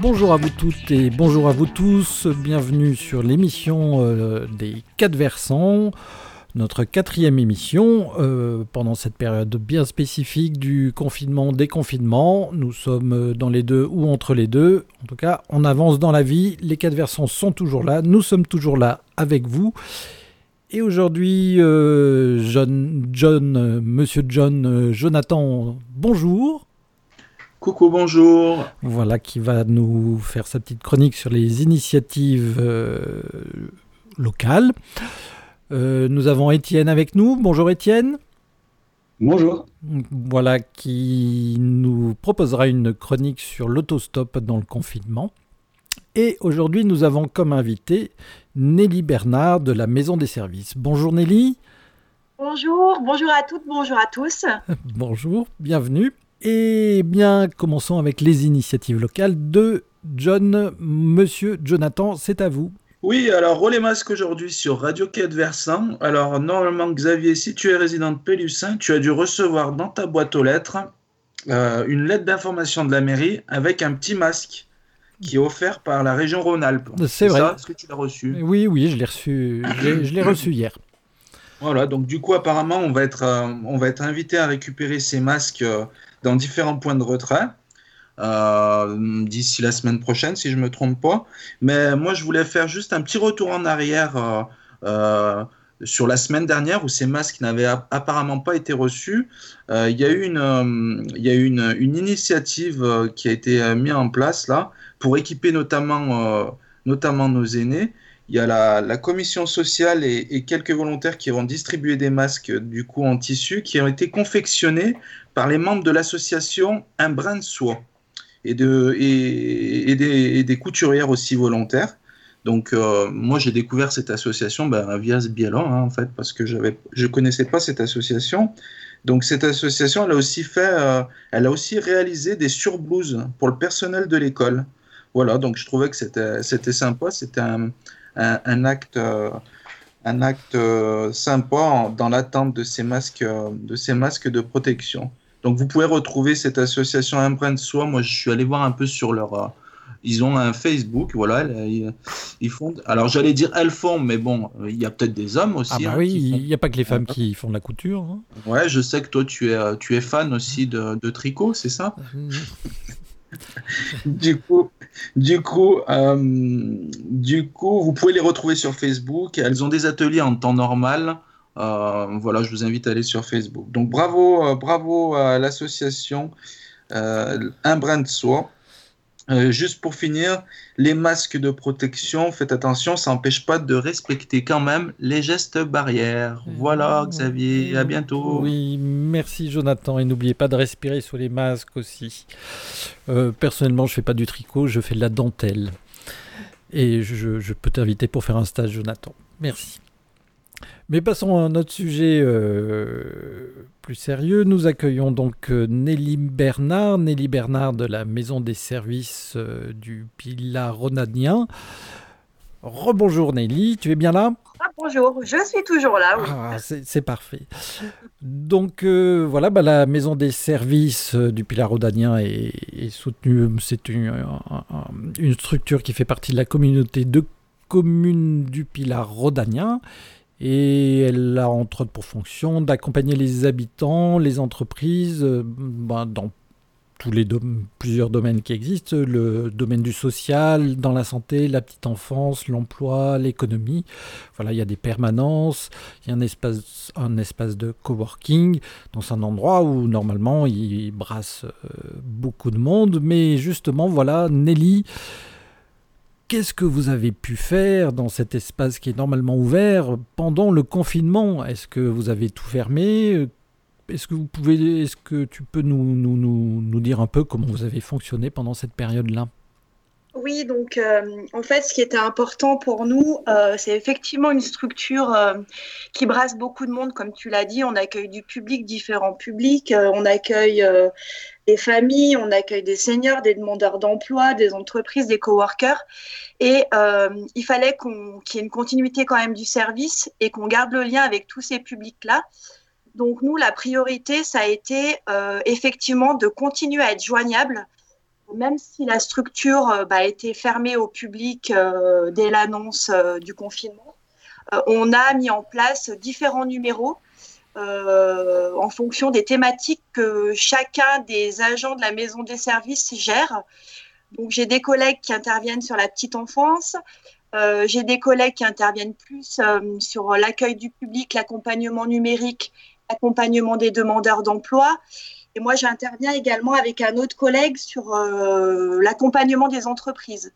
Bonjour à vous toutes et bonjour à vous tous, bienvenue sur l'émission euh, des quatre versants, notre quatrième émission euh, pendant cette période bien spécifique du confinement, déconfinement. Nous sommes euh, dans les deux ou entre les deux. En tout cas, on avance dans la vie, les quatre versants sont toujours là, nous sommes toujours là avec vous. Et aujourd'hui, John, John, Monsieur John, Jonathan, bonjour. Coucou, bonjour. Voilà, qui va nous faire sa petite chronique sur les initiatives euh, locales. Euh, nous avons Étienne avec nous. Bonjour Étienne. Bonjour. Voilà, qui nous proposera une chronique sur l'autostop dans le confinement. Et aujourd'hui, nous avons comme invité Nelly Bernard de la Maison des Services. Bonjour Nelly. Bonjour, bonjour à toutes, bonjour à tous. bonjour, bienvenue. Eh bien, commençons avec les initiatives locales de John. Monsieur Jonathan, c'est à vous. Oui, alors rôle masque aujourd'hui sur Radio Quai Versant. Alors normalement, Xavier, si tu es résident de Pélussin, tu as dû recevoir dans ta boîte aux lettres euh, une lettre d'information de la mairie avec un petit masque qui est offert par la région Rhône-Alpes. C'est vrai. Est-ce que tu l'as reçu? Oui, oui, je l'ai reçu. je l'ai reçu hier. Voilà, donc du coup, apparemment, on va être, euh, on va être invité à récupérer ces masques euh, dans différents points de retrait. Euh, d'ici la semaine prochaine, si je me trompe pas. Mais moi, je voulais faire juste un petit retour en arrière euh, euh, sur la semaine dernière où ces masques n'avaient apparemment pas été reçus. Il y a eu une, initiative qui a été mise en place là pour équiper notamment, notamment nos aînés. Il y a la, commission sociale et, et, quelques volontaires qui vont distribuer des masques du coup en tissu qui ont été confectionnés par les membres de l'association Un brin de soie et, de, et, des, couturières aussi volontaires. Donc euh, moi j'ai découvert cette association ben, via ce hein, en fait parce que j'avais je connaissais pas cette association. Donc cette association elle a aussi fait euh, elle a aussi réalisé des surblouses pour le personnel de l'école. Voilà donc je trouvais que c'était sympa c'était un, acte euh, un acte sympa dans l'attente de ces de ces masques de protection. Donc vous pouvez retrouver cette association Imprint Soi. Moi, je suis allé voir un peu sur leur. Euh, ils ont un Facebook, voilà. Ils, font. Alors j'allais dire elles font, mais bon, il y a peut-être des hommes aussi. Ah bah hein, oui, il n'y a pas que les femmes qui font de la couture. Hein. Ouais, je sais que toi tu es, euh, tu es fan aussi de, tricot, c'est ça? Du coup, du coup, euh, du coup, vous pouvez les retrouver sur Facebook. Elles ont des ateliers en temps normal. Euh, voilà, je vous invite à aller sur Facebook. Donc bravo, euh, bravo à l'association euh, Un brin de soie. juste pour finir, les masques de protection, faites attention, ça n'empêche pas de respecter quand même les gestes barrières. Voilà, Xavier, à bientôt. Oui, merci Jonathan, et n'oubliez pas de respirer sous les masques aussi. personnellement, je fais pas du tricot, je fais de la dentelle. Et je, je peux t'inviter pour faire un stage, Jonathan. Merci. Mais passons à un autre sujet euh, plus sérieux. Nous accueillons donc euh, Nelly Bernard, Nelly Bernard de la Maison des Services euh, du Pilat Ronadien. Rebonjour Nelly, tu es bien là? Ah, Bonjour, je suis toujours là. Ah, c'est parfait. Donc voilà, bah, la Maison des Services du Pilat Rodanien est, est soutenue. C'est une, une, structure qui fait partie de la communauté de communes du Pilat Rodanien et elle a entre autres pour fonction d'accompagner les habitants, les entreprises euh, ben, dans tous les plusieurs domaines qui existent, le domaine du social, dans la santé, la petite enfance, l'emploi, l'économie. Voilà, il y a des permanences, il y a un espace, un espace de coworking dans un endroit où normalement il brasse euh, beaucoup de monde, mais justement voilà, Nelly qu'est-ce que vous avez pu faire dans cet espace qui est normalement ouvert pendant le confinement? Est-ce que vous avez tout fermé? Est-ce que vous pouvez, est-ce que tu peux nous, nous, dire un peu comment vous avez fonctionné pendant cette période-là? Oui, donc euh, en fait, ce qui était important pour nous, euh, c'est effectivement une structure euh, qui brasse beaucoup de monde, comme tu l'as dit. On accueille du public, différents publics, on accueille des familles, on accueille des seniors, des demandeurs d'emploi, des entreprises, des coworkers. Et il fallait qu'il y ait une continuité quand même du service et qu'on garde le lien avec tous ces publics-là. Donc nous, la priorité, ça a été effectivement de continuer à être joignable même si la structure euh, bah, a été fermée au public euh, dès l'annonce euh, du confinement, on a mis en place différents numéros en fonction des thématiques que chacun des agents de la maison des services gère. J'ai des collègues qui interviennent sur la petite enfance, j'ai des collègues qui interviennent plus sur l'accueil du public, l'accompagnement numérique, l'accompagnement des demandeurs d'emploi. Et moi, j'interviens également avec un autre collègue sur euh, l'accompagnement des entreprises.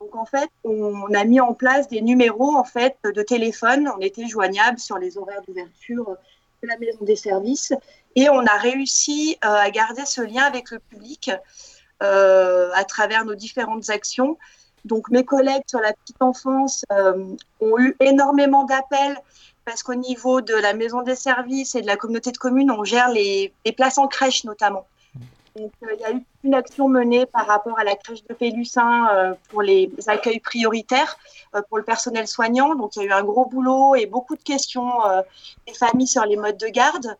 Donc en fait, on a mis en place des numéros en fait de téléphone. On était joignable sur les horaires d'ouverture de la maison des services et on a réussi euh, à garder ce lien avec le public euh, à travers nos différentes actions. Donc mes collègues sur la petite enfance ont eu énormément d'appels parce qu'au niveau de la maison des services et de la communauté de communes, on gère les, places en crèche notamment. Euh, il y a eu une action menée par rapport à la crèche de Pélussin euh, pour les accueils prioritaires euh, pour le personnel soignant. Donc, il y a eu un gros boulot et beaucoup de questions des familles sur les modes de garde.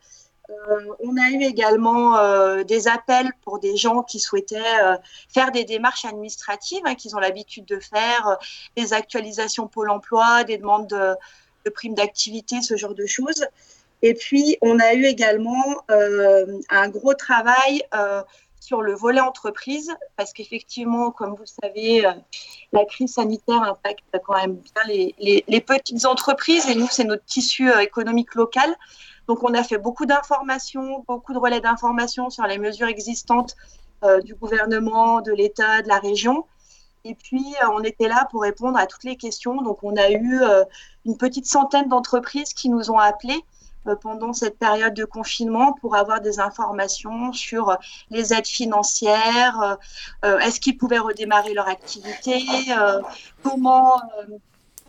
on a eu également des appels pour des gens qui souhaitaient faire des démarches administratives, hein, qu'ils ont l'habitude de faire, des actualisations Pôle emploi, des demandes de, de primes d'activité, ce genre de choses. Et puis, on a eu également euh, un gros travail euh, sur le volet entreprise, parce qu'effectivement, comme vous savez, euh, la crise sanitaire impacte quand même bien les, les, petites entreprises, et nous, c'est notre tissu économique local. Donc, on a fait beaucoup d'informations, beaucoup de relais d'informations sur les mesures existantes du gouvernement, de l'État, de la région. Et puis, euh, on était là pour répondre à toutes les questions. Donc, on a eu euh, une petite centaine d'entreprises qui nous ont appelés euh, pendant cette période de confinement pour avoir des informations sur les aides financières, est-ce qu'ils pouvaient redémarrer leur activité, comment,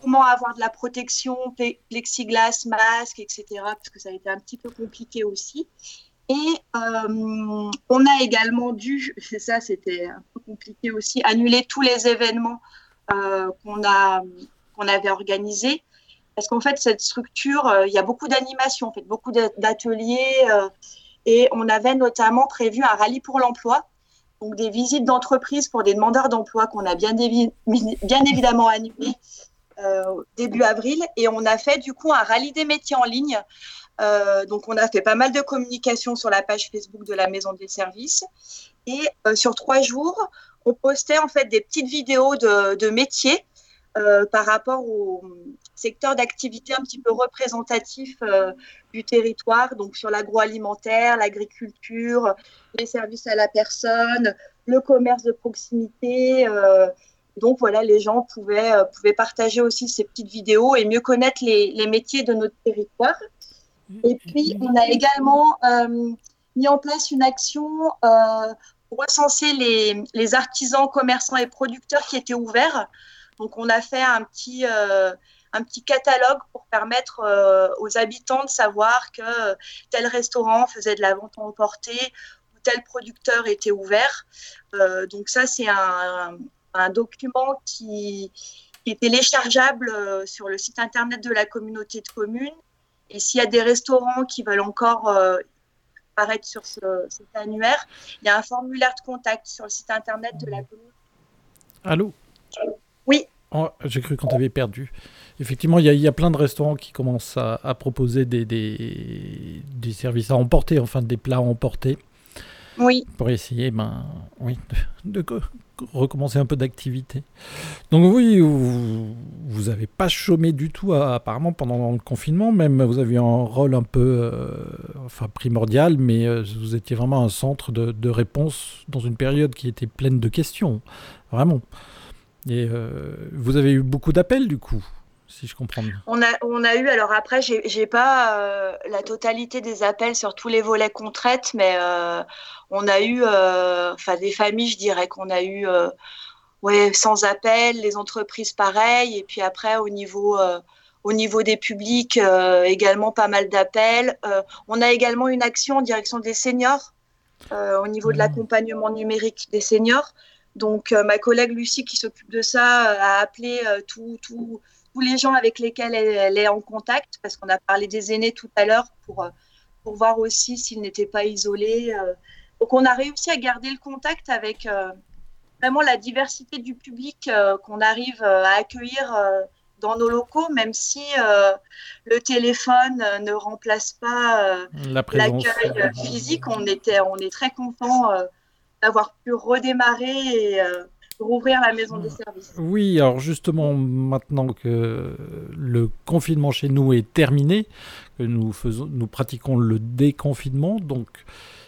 comment avoir de la protection, plexiglas, masque, etc., parce que ça a été un petit peu compliqué aussi. Et euh, on a également dû, c'est ça, c'était un peu compliqué aussi, annuler tous les événements euh, qu'on avait organisés. Parce qu'en fait, cette structure, euh, il y a beaucoup d'animations, en fait, beaucoup d'ateliers. et on avait notamment prévu un rallye pour l'emploi, donc des visites d'entreprise pour des demandeurs d'emploi qu'on a bien, évidemment annulé début avril. Et on a fait du coup un rallye des métiers en ligne euh, donc, on a fait pas mal de communication sur la page Facebook de la Maison des Services. Et euh, sur trois jours, on postait en fait des petites vidéos de, métiers euh, par rapport au secteur d'activité un petit peu représentatif du territoire, donc sur l'agroalimentaire, l'agriculture, les services à la personne, le commerce de proximité. donc voilà, les gens pouvaient, pouvaient partager aussi ces petites vidéos et mieux connaître les, les métiers de notre territoire. Et puis, on a également euh, mis en place une action euh, pour recenser les, artisans, commerçants et producteurs qui étaient ouverts. Donc, on a fait un petit, euh, un petit catalogue pour permettre aux habitants de savoir que tel restaurant faisait de la vente emportée ou tel producteur était ouvert. donc, ça, c'est un, un, document qui, qui est téléchargeable sur le site internet de la communauté de communes et s'il y a des restaurants qui veulent encore euh, apparaître sur ce, cet annuaire, il y a un formulaire de contact sur le site internet de la commune. Allô? Oui. Oh, j'ai cru qu'on t'avait perdu. Effectivement, il y, a plein de restaurants qui commencent à, proposer des, des, des, services à emporter, enfin des plats à emporter. Oui. Pour essayer ben, oui, de, recommencer un peu d'activité. Donc oui, vous n'avez pas chômé du tout apparemment pendant le confinement, même vous avez un rôle un peu euh, enfin, primordial, mais euh, vous étiez vraiment un centre de, réponse dans une période qui était pleine de questions, vraiment. Et euh, vous avez eu beaucoup d'appels du coup si je comprends bien. On a, on a eu, alors après, j'ai pas euh, la totalité des appels sur tous les volets qu'on traite, mais euh, on a eu, euh, enfin, des familles, je dirais qu'on a eu ouais, sans appel, les entreprises pareil, et puis après au niveau au niveau des publics, également pas mal d'appels. on a également une action en direction des seniors, au niveau de mmh. l'accompagnement numérique des seniors. Donc, ma collègue Lucie, qui s'occupe de ça, a appelé tous les gens avec lesquels elle, est en contact, parce qu'on a parlé des aînés tout à l'heure, pour, pour voir aussi s'ils n'étaient pas isolés. Donc, on a réussi à garder le contact avec vraiment la diversité du public qu'on arrive à accueillir dans nos locaux, même si euh, le téléphone euh, ne remplace pas euh, l'accueil physique. On, était, on est très content d'avoir pu redémarrer et rouvrir la maison des services. Oui, alors justement, maintenant que le confinement chez nous est terminé, que nous, faisons, nous pratiquons le déconfinement, donc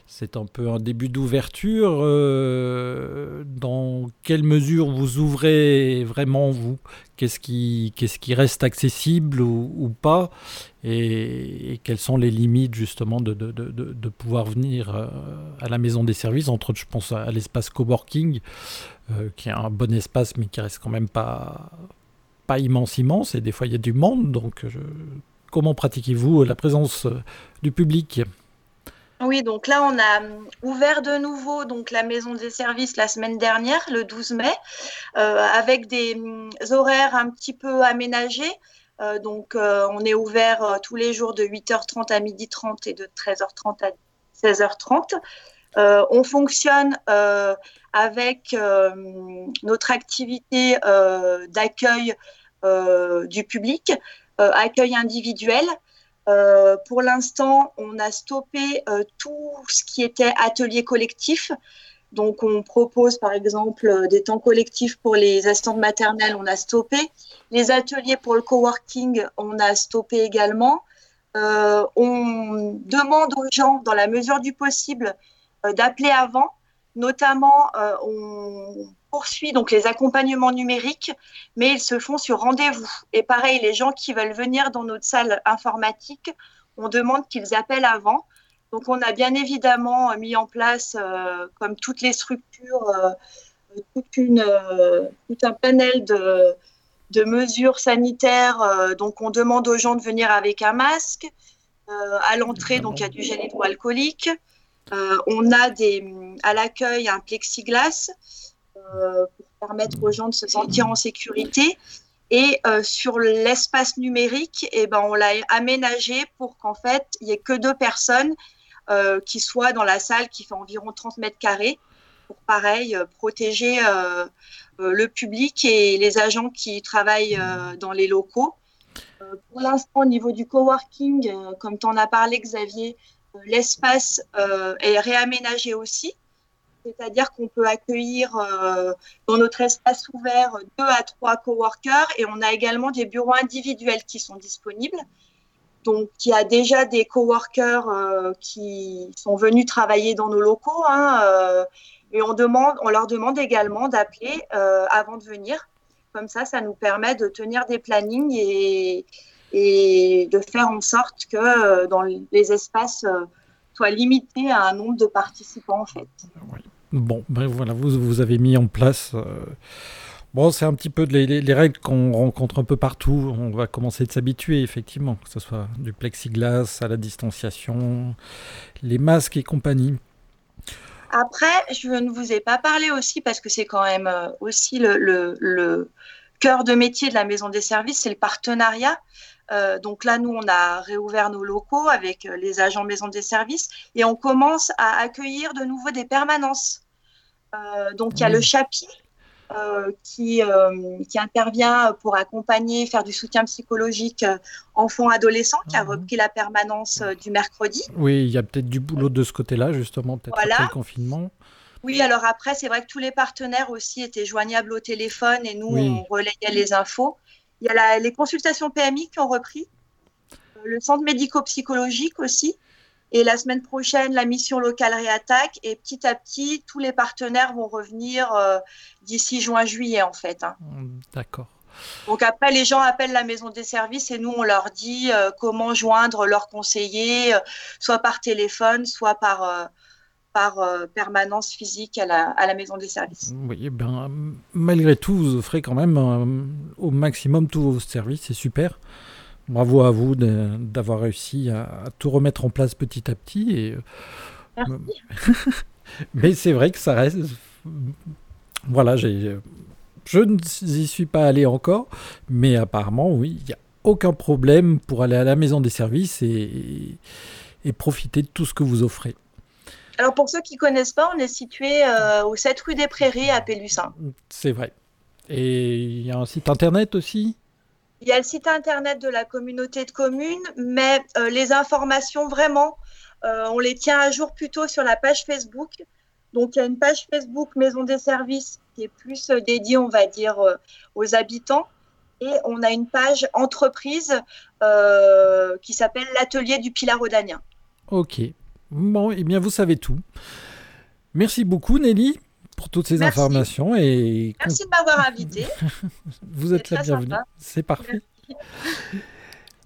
c'est un peu un début d'ouverture. Euh, dans quelle mesure vous ouvrez vraiment, vous? Qu'est-ce qui, reste accessible ou, pas? Et, quelles sont les limites, justement, de, pouvoir venir euh, à la maison des services? Entre autres, je pense à, l'espace coworking, euh, qui est un bon espace, mais qui reste quand même pas, pas immense, immense. Et des fois, il y a du monde. Donc, comment pratiquez-vous la présence du public? Oui, donc là, on a hum, ouvert de nouveau donc, la maison des services la semaine dernière, le 12 mai, euh, avec des hum, horaires un petit peu aménagés. Euh, donc, euh, on est ouvert tous les jours de 8h30 à 12h30 et de 13h30 à 16h30. on fonctionne avec notre activité d'accueil du public, accueil individuel. Euh, pour l'instant, on a stoppé euh, tout ce qui était atelier collectif. Donc, on propose par exemple euh, des temps collectifs pour les assistantes maternelles, on a stoppé. Les ateliers pour le coworking, on a stoppé également. on demande aux gens, dans la mesure du possible, d'appeler avant. Notamment, on poursuit donc les accompagnements numériques, mais ils se font sur rendez-vous. Et pareil, les gens qui veulent venir dans notre salle informatique, on demande qu'ils appellent avant. Donc on a bien évidemment mis en place, euh, comme toutes les structures, euh, toute une, euh, tout un panel de, de mesures sanitaires. donc on demande aux gens de venir avec un masque. à l'entrée, donc il y a du gel hydroalcoolique. on a des, à l'accueil un plexiglas. Euh, pour permettre aux gens de se sentir en sécurité. Et euh, sur l'espace numérique, eh ben, on l'a aménagé pour qu'en fait, il n'y ait que deux personnes euh, qui soient dans la salle qui fait environ 30 mètres carrés pour, pareil, protéger le public et les agents qui travaillent dans les locaux. pour l'instant, au niveau du coworking, comme tu en as parlé, Xavier, l'espace est réaménagé aussi c'est-à-dire qu'on peut accueillir euh, dans notre espace ouvert deux à trois coworkers et on a également des bureaux individuels qui sont disponibles. Donc, il y a déjà des coworkers euh, qui sont venus travailler dans nos locaux hein, euh, et on, demande, on leur demande également d'appeler avant de venir. Comme ça, ça nous permet de tenir des plannings et, de faire en sorte que dans les espaces soient limités à un nombre de participants en fait. Bon, ben voilà, vous, vous avez mis en place. Euh, bon, c'est un petit peu les, les, règles qu'on rencontre un peu partout. On va commencer de s'habituer, effectivement, que ce soit du plexiglas à la distanciation, les masques et compagnie. Après, je ne vous ai pas parlé aussi, parce que c'est quand même euh, aussi le, le, cœur de métier de la maison des services, c'est le partenariat. Euh, donc là, nous, on a réouvert nos locaux avec les agents maison des services et on commence à accueillir de nouveau des permanences. Euh, donc il y a le CHAPI euh, qui, euh, qui, intervient pour accompagner, faire du soutien psychologique enfants-adolescents, qui a mhm. repris la permanence du mercredi. Oui, il y a peut-être du boulot de ce côté-là, justement, peut-être après le confinement. Oui, alors après, c'est vrai que tous les partenaires aussi étaient joignables au téléphone et nous, on relayait les infos. Il y a les consultations PMI qui ont repris, le centre médico-psychologique aussi. Et la semaine prochaine, la mission locale réattaque. Et petit à petit, tous les partenaires vont revenir euh, d'ici juin-juillet, en fait. Hein. D'accord. Donc après, les gens appellent la maison des services et nous, on leur dit euh, comment joindre leurs conseillers, euh, soit par téléphone, soit par, par permanence physique à la, à la, maison des services. Oui, eh ben, malgré tout, vous offrez quand même au maximum tous vos services, c'est super. Bravo à vous d'avoir réussi à, tout remettre en place petit à petit. Et... Mais c'est vrai que ça reste. Voilà, j'ai. Je n'y suis pas allé encore, mais apparemment, oui, il n'y a aucun problème pour aller à la maison des services et, et profiter de tout ce que vous offrez. Alors pour ceux qui ne connaissent pas, on est situé euh, au 7 rue des Prairies à Pélussin. C'est vrai. Et il y a un site internet aussi? Il y a le site internet de la communauté de communes, mais euh, les informations vraiment, euh, on les tient à jour plutôt sur la page Facebook. Donc il y a une page Facebook Maison des Services qui est plus dédiée, on va dire, aux habitants. Et on a une page entreprise qui s'appelle l'atelier du Pilar Audanien. Ok. Bon, eh bien, vous savez tout. Merci beaucoup, Nelly, pour toutes ces informations. Et... Merci de m'avoir invité. vous êtes la bienvenue. C'est parfait.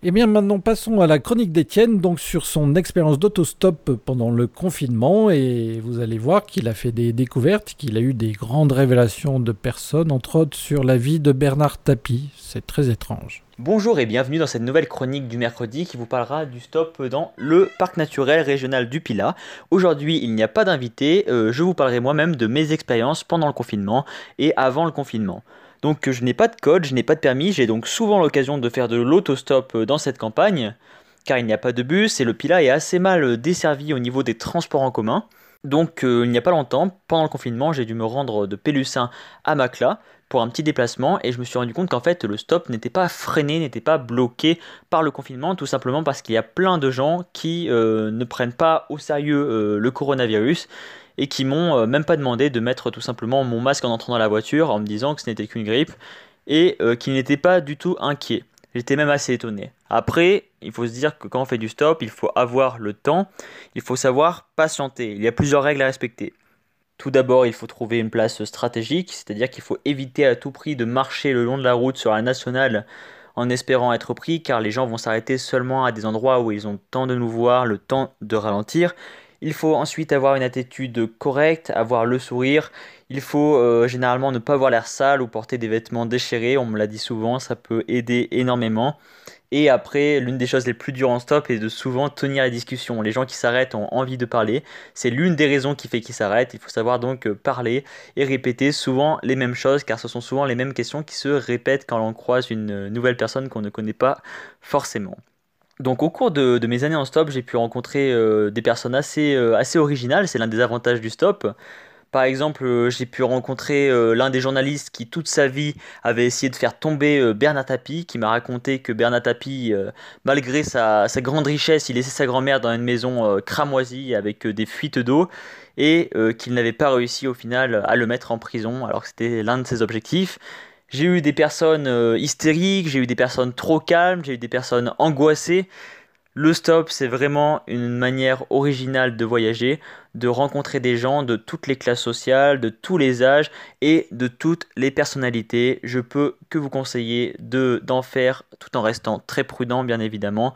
Eh bien, maintenant, passons à la chronique d'Étienne, donc sur son expérience d'autostop pendant le confinement. Et vous allez voir qu'il a fait des découvertes, qu'il a eu des grandes révélations de personnes, entre autres sur la vie de Bernard Tapie. C'est très étrange. Bonjour et bienvenue dans cette nouvelle chronique du mercredi qui vous parlera du stop dans le parc naturel régional du Pilat. Aujourd'hui, il n'y a pas d'invité, euh, je vous parlerai moi-même de mes expériences pendant le confinement et avant le confinement. Donc je n'ai pas de code, je n'ai pas de permis, j'ai donc souvent l'occasion de faire de l'autostop dans cette campagne, car il n'y a pas de bus et le Pilat est assez mal desservi au niveau des transports en commun. Donc euh, il n'y a pas longtemps, pendant le confinement, j'ai dû me rendre de Pélussin à Macla pour un petit déplacement et je me suis rendu compte qu'en fait le stop n'était pas freiné, n'était pas bloqué par le confinement, tout simplement parce qu'il y a plein de gens qui ne prennent pas au sérieux le coronavirus et qui m'ont euh, même pas demandé de mettre tout simplement mon masque en entrant dans la voiture en me disant que ce n'était qu'une grippe et euh, qu'ils n'étaient pas du tout inquiets. J'étais même assez étonné. Après, il faut se dire que quand on fait du stop, il faut avoir le temps, il faut savoir patienter. Il y a plusieurs règles à respecter. Tout d'abord, il faut trouver une place stratégique, c'est-à-dire qu'il faut éviter à tout prix de marcher le long de la route sur la nationale en espérant être pris, car les gens vont s'arrêter seulement à des endroits où ils ont le temps de nous voir, le temps de ralentir, il faut ensuite avoir une attitude correcte, avoir le sourire. Il faut euh, généralement ne pas avoir l'air sale ou porter des vêtements déchirés. On me l'a dit souvent, ça peut aider énormément. Et après, l'une des choses les plus dures en stop est de souvent tenir les discussions. Les gens qui s'arrêtent ont envie de parler. C'est l'une des raisons qui fait qu'ils s'arrêtent. Il faut savoir donc euh, parler et répéter souvent les mêmes choses car ce sont souvent les mêmes questions qui se répètent quand l'on croise une nouvelle personne qu'on ne connaît pas forcément. Donc au cours de, mes années en stop, j'ai pu rencontrer euh, des personnes assez, euh, assez originales, c'est l'un des avantages du stop. Par exemple, euh, j'ai pu rencontrer l'un des journalistes qui toute sa vie avait essayé de faire tomber Bernard Tapie, qui m'a raconté que Bernard Tapie, malgré sa, sa, grande richesse, il laissait sa grand-mère dans une maison cramoisie avec des fuites d'eau et qu'il n'avait pas réussi au final à le mettre en prison alors que c'était l'un de ses objectifs. J'ai eu des personnes euh, hystériques, j'ai eu des personnes trop calmes, j'ai eu des personnes angoissées. Le stop, c'est vraiment une manière originale de voyager, de rencontrer des gens de toutes les classes sociales, de tous les âges et de toutes les personnalités. Je peux que vous conseiller de d'en faire tout en restant très prudent, bien évidemment.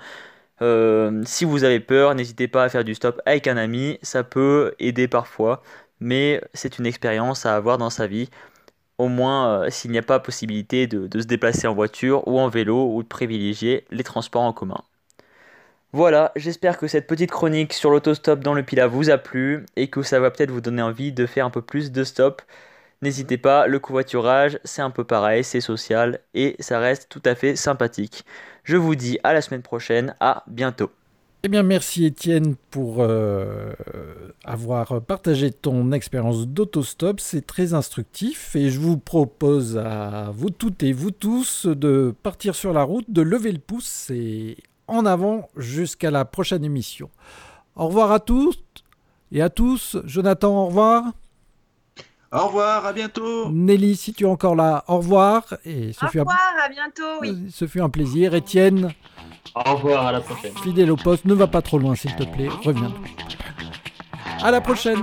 Euh, si vous avez peur, n'hésitez pas à faire du stop avec un ami, ça peut aider parfois, mais c'est une expérience à avoir dans sa vie au moins euh, s'il n'y a pas possibilité de, se déplacer en voiture ou en vélo ou de privilégier les transports en commun. Voilà, j'espère que cette petite chronique sur l'autostop dans le Pila vous a plu et que ça va peut-être vous donner envie de faire un peu plus de stop. N'hésitez pas, le covoiturage, c'est un peu pareil, c'est social et ça reste tout à fait sympathique. Je vous dis à la semaine prochaine, à bientôt. Eh bien, merci Étienne pour euh, avoir partagé ton expérience d'autostop. C'est très instructif et je vous propose à vous toutes et vous tous de partir sur la route, de lever le pouce et en avant jusqu'à la prochaine émission. Au revoir à tous et à tous. Jonathan, au revoir. Au revoir, à bientôt. Nelly, si tu es encore là, au revoir. Et ce au revoir, à bientôt, oui. Ce fut un plaisir. Étienne. Au revoir, à la prochaine. Fidèle au poste, ne va pas trop loin s'il te plaît, reviens. À la prochaine.